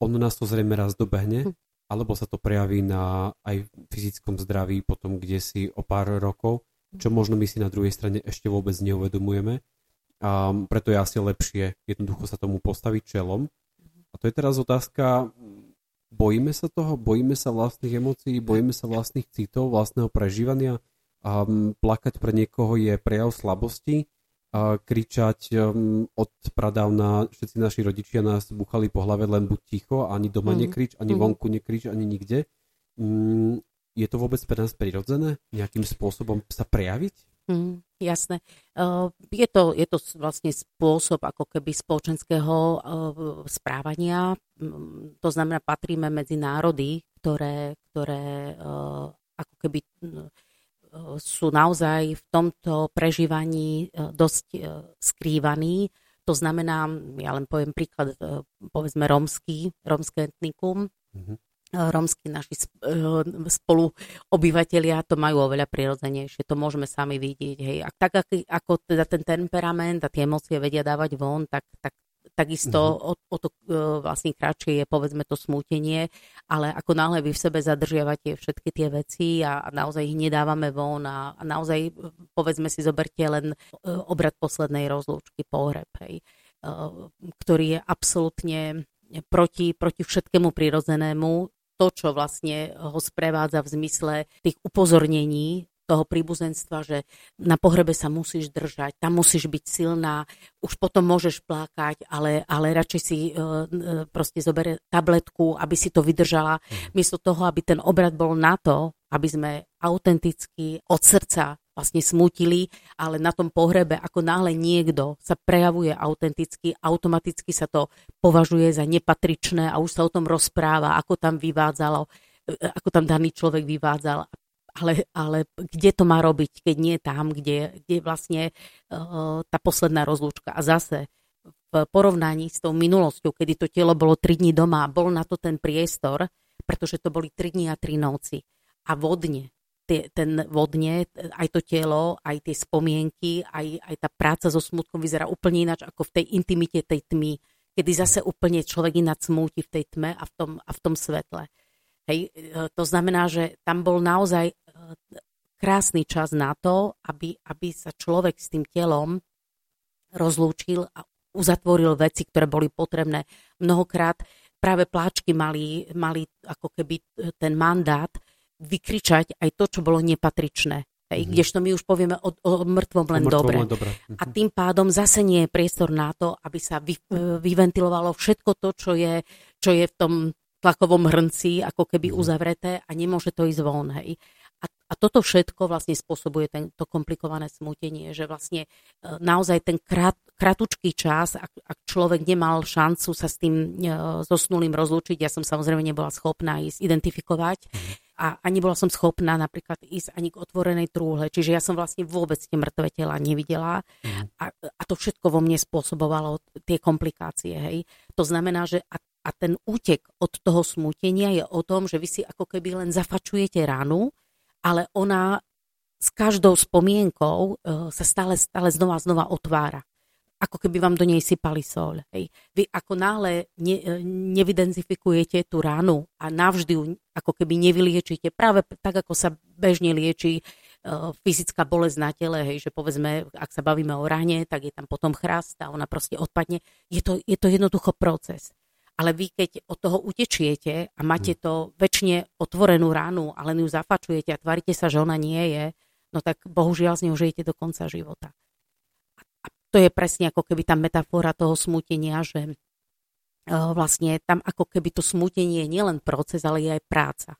ono nás to zrejme raz dobehne hm alebo sa to prejaví na aj fyzickom zdraví potom kde si o pár rokov, čo možno my si na druhej strane ešte vôbec neuvedomujeme. A preto je asi lepšie jednoducho sa tomu postaviť čelom. A to je teraz otázka, bojíme sa toho, bojíme sa vlastných emócií, bojíme sa vlastných citov, vlastného prežívania. A plakať pre niekoho je prejav slabosti, a kričať um, od pradávna všetci naši rodičia nás buchali po hlave len buď ticho, ani doma mm. nekrič, ani mm. vonku nekrič, ani nikde. Mm, je to vôbec pre nás prirodzené nejakým spôsobom sa prejaviť? Mm, jasné. Uh, je, to, je to vlastne spôsob ako keby spoločenského uh, správania. Um, to znamená, patríme medzi národy, ktoré, ktoré uh, ako keby sú naozaj v tomto prežívaní e, dosť e, skrývaní. To znamená, ja len poviem príklad, e, povedzme rómsky, rómske etnikum, mm-hmm. rómsky naši spolu obyvateľia to majú oveľa prirodzenejšie, to môžeme sami vidieť. Hej. A tak ako teda ten temperament a tie emócie vedia dávať von, tak, tak takisto mm-hmm. o, o to e, vlastne kratšie je povedzme to smútenie, ale ako náhle vy v sebe zadržiavate všetky tie veci a, a naozaj ich nedávame von a, a naozaj povedzme si zoberte len e, obrad poslednej rozlúčky, pohreb, hej, e, ktorý je absolútne proti, proti všetkému prirodzenému, to, čo vlastne ho sprevádza v zmysle tých upozornení toho príbuzenstva, že na pohrebe sa musíš držať, tam musíš byť silná, už potom môžeš plakať, ale, ale radšej si uh, proste zobere tabletku, aby si to vydržala, mm. miesto toho, aby ten obrad bol na to, aby sme autenticky od srdca vlastne smutili, ale na tom pohrebe, ako náhle niekto sa prejavuje autenticky, automaticky sa to považuje za nepatričné a už sa o tom rozpráva, ako tam vyvádzalo, e, ako tam daný človek vyvádzal ale, ale kde to má robiť, keď nie tam, kde, kde vlastne uh, tá posledná rozlúčka. A zase v porovnaní s tou minulosťou, kedy to telo bolo 3 dní doma, bol na to ten priestor, pretože to boli 3 dní a 3 noci. A vodne, tie, ten vodne, aj to telo, aj tie spomienky, aj, aj tá práca so smutkom vyzerá úplne ináč ako v tej intimite tej tmy, kedy zase úplne človek ináč smúti v tej tme a v tom, a v tom svetle. Hej, e, to znamená, že tam bol naozaj krásny čas na to, aby, aby sa človek s tým telom rozlúčil a uzatvoril veci, ktoré boli potrebné. Mnohokrát práve pláčky mali, mali ako keby ten mandát vykričať aj to, čo bolo nepatričné. Hej, mm-hmm. Kdežto my už povieme o, o mŕtvom len o mŕtvom dobre. Len dobre. A tým pádom zase nie je priestor na to, aby sa vy, e, vyventilovalo všetko to, čo je, čo je v tom tlakovom hrnci, ako keby mm-hmm. uzavreté a nemôže to ísť von. Hej. A, toto všetko vlastne spôsobuje tento komplikované smutenie, že vlastne e, naozaj ten krát, kratučký čas, ak, ak človek nemal šancu sa s tým e, zosnulým rozlúčiť, ja som samozrejme nebola schopná ísť identifikovať mhm. a ani bola som schopná napríklad ísť ani k otvorenej trúhle, čiže ja som vlastne vôbec tie mŕtve tela nevidela mhm. a, a to všetko vo mne spôsobovalo tie komplikácie, hej. To znamená, že a, a ten útek od toho smútenia je o tom, že vy si ako keby len zafačujete ránu, ale ona s každou spomienkou uh, sa stále, stále znova znova otvára. Ako keby vám do nej sypali sol. Hej. Vy ako náhle ne, e, nevidentifikujete tú ránu a navždy ju ako keby nevyliečite, práve tak, ako sa bežne lieči uh, fyzická bolesť na tele, hej, že povedzme, ak sa bavíme o rane, tak je tam potom chrast a ona proste odpadne. Je to, je to jednoducho proces. Ale vy, keď od toho utečiete a máte to väčšine otvorenú ránu, ale ju zafačujete a tvárite sa, že ona nie je, no tak bohužiaľ z ňou žijete do konca života. A to je presne ako keby tá metafora toho smútenia, že uh, vlastne tam ako keby to smútenie je nielen proces, ale je aj práca.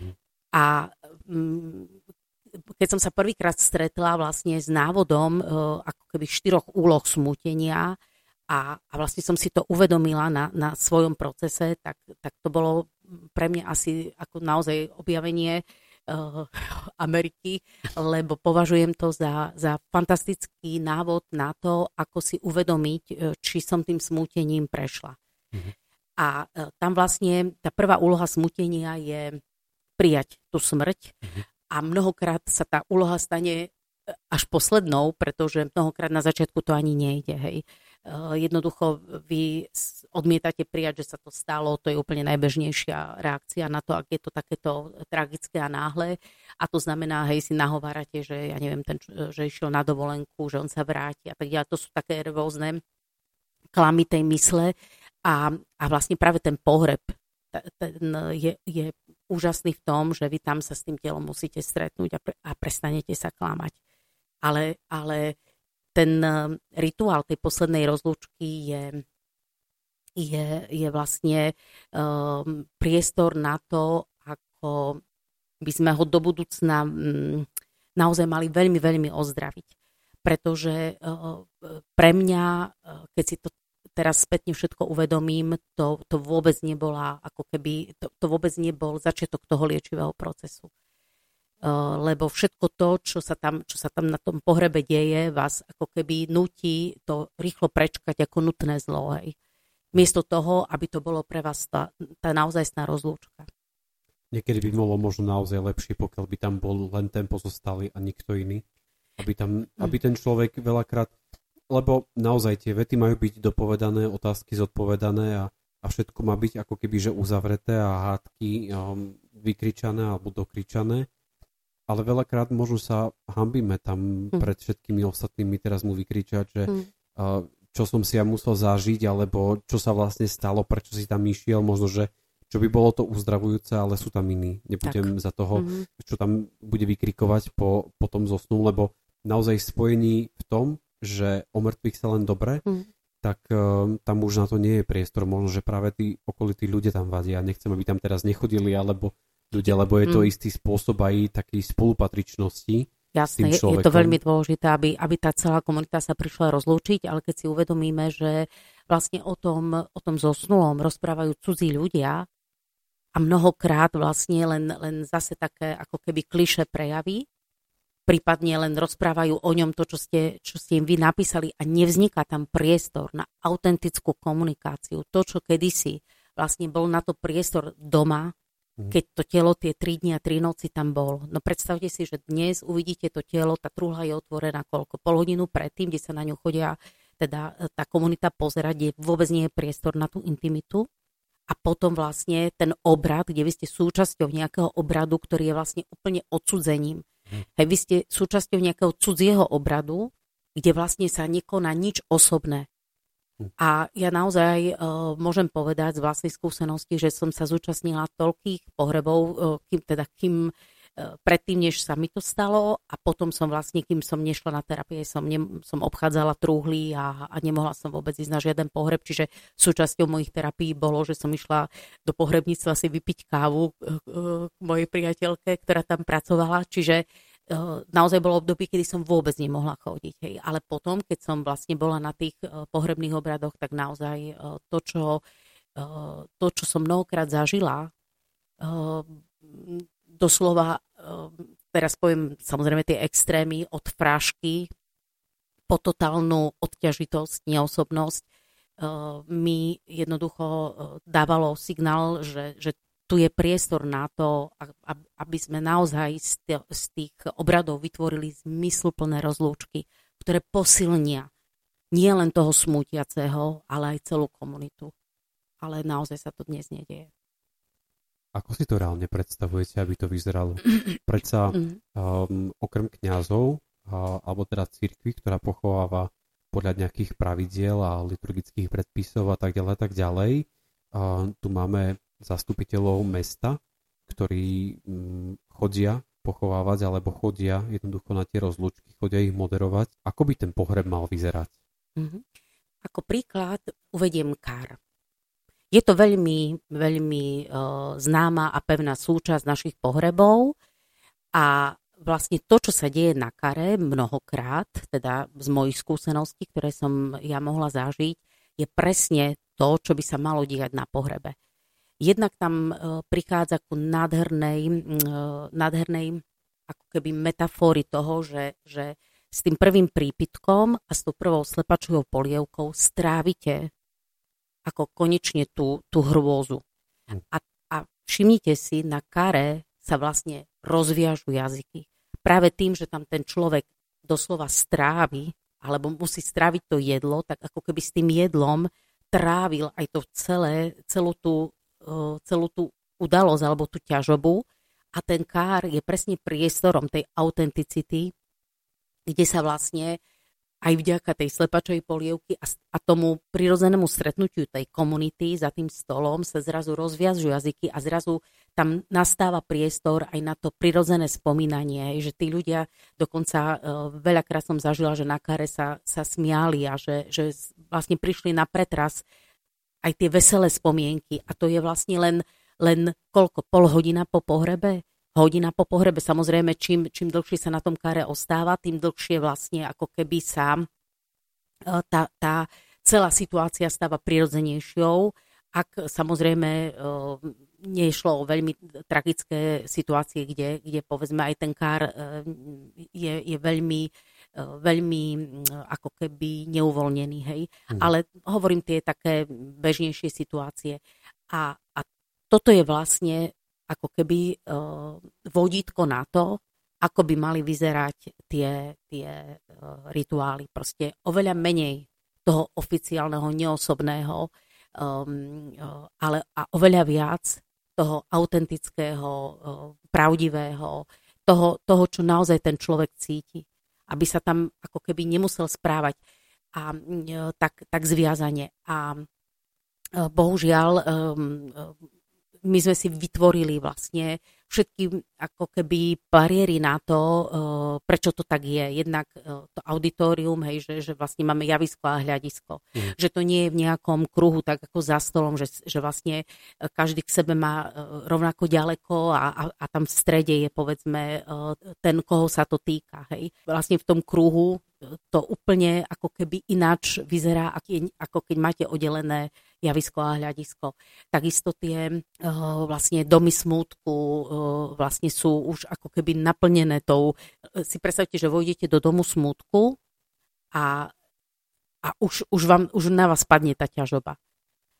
Mhm. A um, keď som sa prvýkrát stretla vlastne s návodom uh, ako keby štyroch úloh smútenia a, a vlastne som si to uvedomila na, na svojom procese, tak, tak to bolo pre mňa asi ako naozaj objavenie uh, Ameriky, lebo považujem to za, za fantastický návod na to, ako si uvedomiť, uh, či som tým smútením prešla. Mm-hmm. A uh, tam vlastne tá prvá úloha smútenia je prijať tú smrť mm-hmm a mnohokrát sa tá úloha stane až poslednou, pretože mnohokrát na začiatku to ani nejde. Hej. E, jednoducho vy odmietate prijať, že sa to stalo, to je úplne najbežnejšia reakcia na to, ak je to takéto tragické a náhle. A to znamená, hej, si nahovárate, že ja neviem, ten, že išiel na dovolenku, že on sa vráti a tak ďalej. To sú také rôzne klamy tej mysle a, a vlastne práve ten pohreb ten je, je úžasný v tom, že vy tam sa s tým telom musíte stretnúť a, pre, a prestanete sa klamať. Ale, ale ten um, rituál tej poslednej rozlúčky je, je, je vlastne um, priestor na to, ako by sme ho do budúcna um, naozaj mali veľmi, veľmi ozdraviť. Pretože uh, pre mňa, uh, keď si to teraz spätne všetko uvedomím, to, to vôbec nebola, ako keby, to, to vôbec nebol začiatok toho liečivého procesu. Uh, lebo všetko to, čo sa, tam, čo sa tam na tom pohrebe deje, vás ako keby nutí to rýchlo prečkať ako nutné zlo. Hej. Miesto toho, aby to bolo pre vás tá, tá naozajstná rozlúčka. Niekedy by bolo možno naozaj lepšie, pokiaľ by tam bol len ten pozostalý a nikto iný. Aby, tam, aby ten človek veľakrát lebo naozaj tie vety majú byť dopovedané, otázky zodpovedané a, a všetko má byť ako keby že uzavreté a hádky um, vykričané alebo dokričané. Ale veľakrát možno sa hambíme tam hm. pred všetkými ostatnými teraz mu vykričať, že uh, čo som si ja musel zažiť, alebo čo sa vlastne stalo, prečo si tam išiel, možno, že čo by bolo to uzdravujúce, ale sú tam iní. Nebudem tak. za toho, mm-hmm. čo tam bude vykrikovať po, po tom zosnú, lebo naozaj spojení v tom, že o mŕtvych sa len dobre, mm. tak um, tam už na to nie je priestor. Možno, že práve tí okolití ľudia tam vadia. Nechcem, aby tam teraz nechodili, alebo ľudia, lebo je to mm. istý spôsob aj takej spolupatričnosti. Jasné, je, je to veľmi dôležité, aby, aby tá celá komunita sa prišla rozlúčiť, ale keď si uvedomíme, že vlastne o tom, o tom zosnulom rozprávajú cudzí ľudia a mnohokrát vlastne len, len zase také ako keby kliše prejavy, prípadne len rozprávajú o ňom to, čo ste, čo ste im vy napísali a nevzniká tam priestor na autentickú komunikáciu. To, čo kedysi vlastne bol na to priestor doma. Keď to telo tie 3 dni a 3 noci tam bol. No predstavte si, že dnes uvidíte to telo, tá truhla je otvorená koľko? Pol hodinu predtým, kde sa na ňu chodia teda tá komunita pozerať, kde vôbec nie je priestor na tú intimitu. A potom vlastne ten obrad, kde vy ste súčasťou nejakého obradu, ktorý je vlastne úplne odsudzením Hej, vy ste súčasťou nejakého cudzieho obradu, kde vlastne sa nekoná nič osobné. A ja naozaj uh, môžem povedať z vlastnej skúsenosti, že som sa zúčastnila toľkých pohrebov, uh, kým, teda kým uh, predtým, než sa mi to stalo a potom som vlastne, kým som nešla na terapie, som, ne, som obchádzala trúhly a, a nemohla som vôbec ísť na žiaden pohreb, čiže súčasťou mojich terapií bolo, že som išla do pohrebníctva si vypiť kávu uh, uh, k mojej priateľke, ktorá tam pracovala, čiže Eh, naozaj bolo obdobie, kedy som vôbec nemohla chodiť. Hej. Ale potom, keď som vlastne bola na tých eh, pohrebných obradoch, tak naozaj eh, to, čo, to, čo som mnohokrát zažila, doslova, teraz poviem samozrejme tie extrémy od frášky po totálnu odťažitosť, neosobnosť, mi jednoducho dávalo signál, že, že tu je priestor na to, aby sme naozaj z tých obradov vytvorili zmysluplné rozlúčky, ktoré posilnia nie len toho smútiaceho, ale aj celú komunitu. Ale naozaj sa to dnes nedieje. Ako si to reálne predstavujete, aby to vyzeralo? Predsa um, okrem kňazov, uh, alebo teda církvy, ktorá pochováva podľa nejakých pravidiel a liturgických predpisov a tak ďalej, tak ďalej, tu máme zastupiteľov mesta, ktorí mm, chodia pochovávať alebo chodia jednoducho na tie rozlúčky, chodia ich moderovať. Ako by ten pohreb mal vyzerať? Mm-hmm. Ako príklad uvediem kár. Je to veľmi, veľmi uh, známa a pevná súčasť našich pohrebov a vlastne to, čo sa deje na kare mnohokrát, teda z mojich skúseností, ktoré som ja mohla zažiť, je presne to, čo by sa malo diať na pohrebe. Jednak tam e, prichádza ku nádhernej, e, nádhernej ako keby metafóry toho, že, že s tým prvým prípitkom a s tou prvou slepačovou polievkou strávite ako konečne tú, tú hrôzu. Hm. A, a všimnite si, na kare sa vlastne rozviažu jazyky. Práve tým, že tam ten človek doslova strávi, alebo musí stráviť to jedlo, tak ako keby s tým jedlom trávil aj to celé, celú tú celú tú udalosť alebo tú ťažobu. A ten kár je presne priestorom tej autenticity, kde sa vlastne aj vďaka tej slepačovej polievky a, a tomu prirodzenému stretnutiu tej komunity za tým stolom sa zrazu rozviažu jazyky a zrazu tam nastáva priestor aj na to prirodzené spomínanie, že tí ľudia dokonca uh, veľakrát som zažila, že na kare sa, sa smiali a že, že vlastne prišli na pretras aj tie veselé spomienky. A to je vlastne len, len koľko? Pol hodina po pohrebe? Hodina po pohrebe. Samozrejme, čím, čím dlhšie sa na tom kare ostáva, tým dlhšie vlastne ako keby sa e, tá, tá celá situácia stáva prirodzenejšou. Ak samozrejme e, nešlo o veľmi tragické situácie, kde, kde povedzme aj ten kár e, je, je veľmi veľmi mm, ako keby neuvoľnený, hej. Hmm. Ale hovorím tie také bežnejšie situácie. A, a toto je vlastne ako keby uh, vodítko na to, ako by mali vyzerať tie, tie uh, rituály. Proste oveľa menej toho oficiálneho, neosobného, um, uh, ale a oveľa viac toho autentického, uh, pravdivého, toho, toho, čo naozaj ten človek cíti aby sa tam ako keby nemusel správať a, tak, tak zviazane. A bohužiaľ e, my sme si vytvorili vlastne všetky ako keby bariéry na to, prečo to tak je. Jednak to auditorium, hej, že, že vlastne máme javisko a hľadisko. Mm. Že to nie je v nejakom kruhu, tak ako za stolom, že, že vlastne každý k sebe má rovnako ďaleko a, a, a tam v strede je povedzme ten, koho sa to týka. Hej. Vlastne v tom kruhu to úplne ako keby ináč vyzerá, ako keď máte oddelené javisko a hľadisko. Takisto tie uh, vlastne domy smútku uh, vlastne sú už ako keby naplnené tou, uh, si predstavte, že vojdete do domu smútku a, a už, už, vám, už na vás padne tá ťažoba.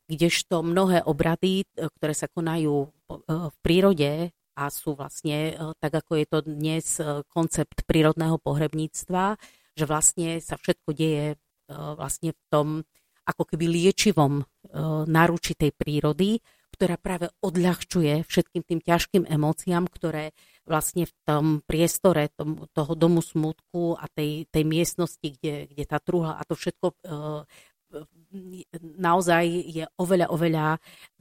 Kdežto mnohé obrady, ktoré sa konajú v prírode a sú vlastne, tak ako je to dnes koncept prírodného pohrebníctva, že vlastne sa všetko deje vlastne v tom ako keby liečivom e, náručí tej prírody, ktorá práve odľahčuje všetkým tým ťažkým emóciám, ktoré vlastne v tom priestore toho domu smutku a tej, tej miestnosti, kde, kde tá truhla a to všetko e, naozaj je oveľa, oveľa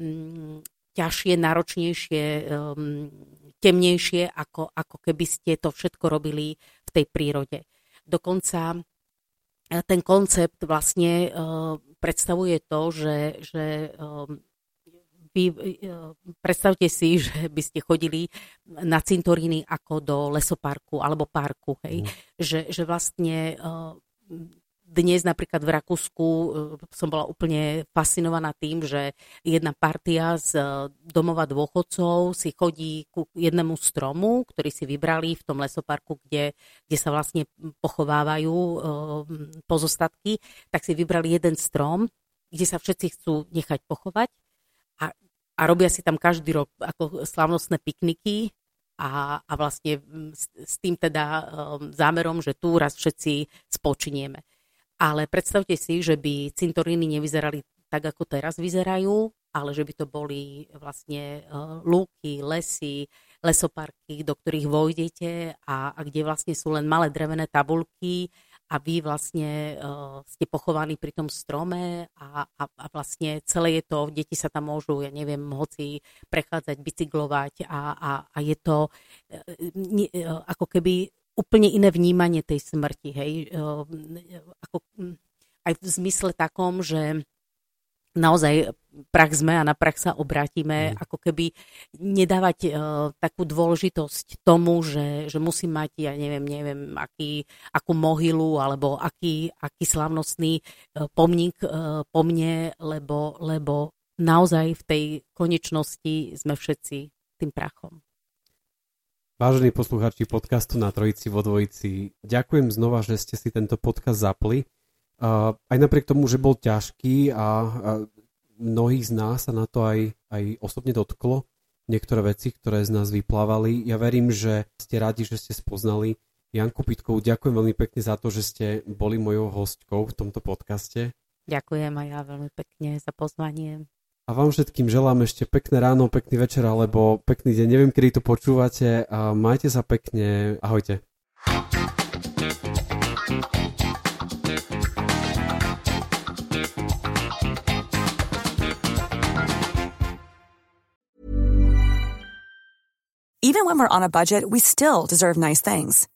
mm, ťažšie, náročnejšie, um, temnejšie, ako, ako keby ste to všetko robili v tej prírode. Dokonca ten koncept vlastne uh, predstavuje to, že, že um, vy uh, predstavte si, že by ste chodili na cintoríny ako do lesoparku alebo parku, hej? Mm. Že, že vlastne dnes napríklad v Rakúsku e, som bola úplne fascinovaná tým, že jedna partia z e, domova dôchodcov si chodí ku jednému stromu, ktorý si vybrali v tom lesoparku, kde, kde sa vlastne pochovávajú e, pozostatky, tak si vybrali jeden strom, kde sa všetci chcú nechať pochovať a, a robia si tam každý rok ako slavnostné pikniky a, a vlastne s, s tým teda um, zámerom, že tu raz všetci spočinieme. Ale predstavte si, že by cintoríny nevyzerali tak, ako teraz vyzerajú, ale že by to boli vlastne uh, lúky, lesy, lesoparky, do ktorých vojdete a, a kde vlastne sú len malé drevené tabulky a vy vlastne uh, ste pochovaní pri tom strome a, a, a vlastne celé je to, deti sa tam môžu, ja neviem, hoci prechádzať, bicyklovať a, a, a je to uh, ne, uh, ako keby úplne iné vnímanie tej smrti, hej, uh, ako, aj v zmysle takom, že naozaj prach sme a na prach sa obrátime, mm. ako keby nedávať uh, takú dôležitosť tomu, že, že musím mať, ja neviem, neviem, aký, akú mohylu alebo aký, aký slavnostný uh, pomník uh, po mne, lebo, lebo naozaj v tej konečnosti sme všetci tým prachom. Vážení poslucháči podcastu na Trojici vo Dvojici, ďakujem znova, že ste si tento podcast zapli. Aj napriek tomu, že bol ťažký a, mnohých z nás sa na to aj, aj osobne dotklo, niektoré veci, ktoré z nás vyplávali. Ja verím, že ste radi, že ste spoznali Janku Pitkovú. Ďakujem veľmi pekne za to, že ste boli mojou hostkou v tomto podcaste. Ďakujem aj ja veľmi pekne za pozvanie. A vám všetkým želám ešte pekné ráno, pekný večer alebo pekný deň. Neviem, kedy to počúvate. A majte sa pekne. Ahojte. Even when we're on a budget, we still deserve nice things.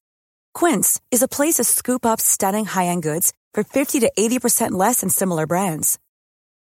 Quince is a place to scoop up stunning high-end goods for 50 to 80% less than similar brands.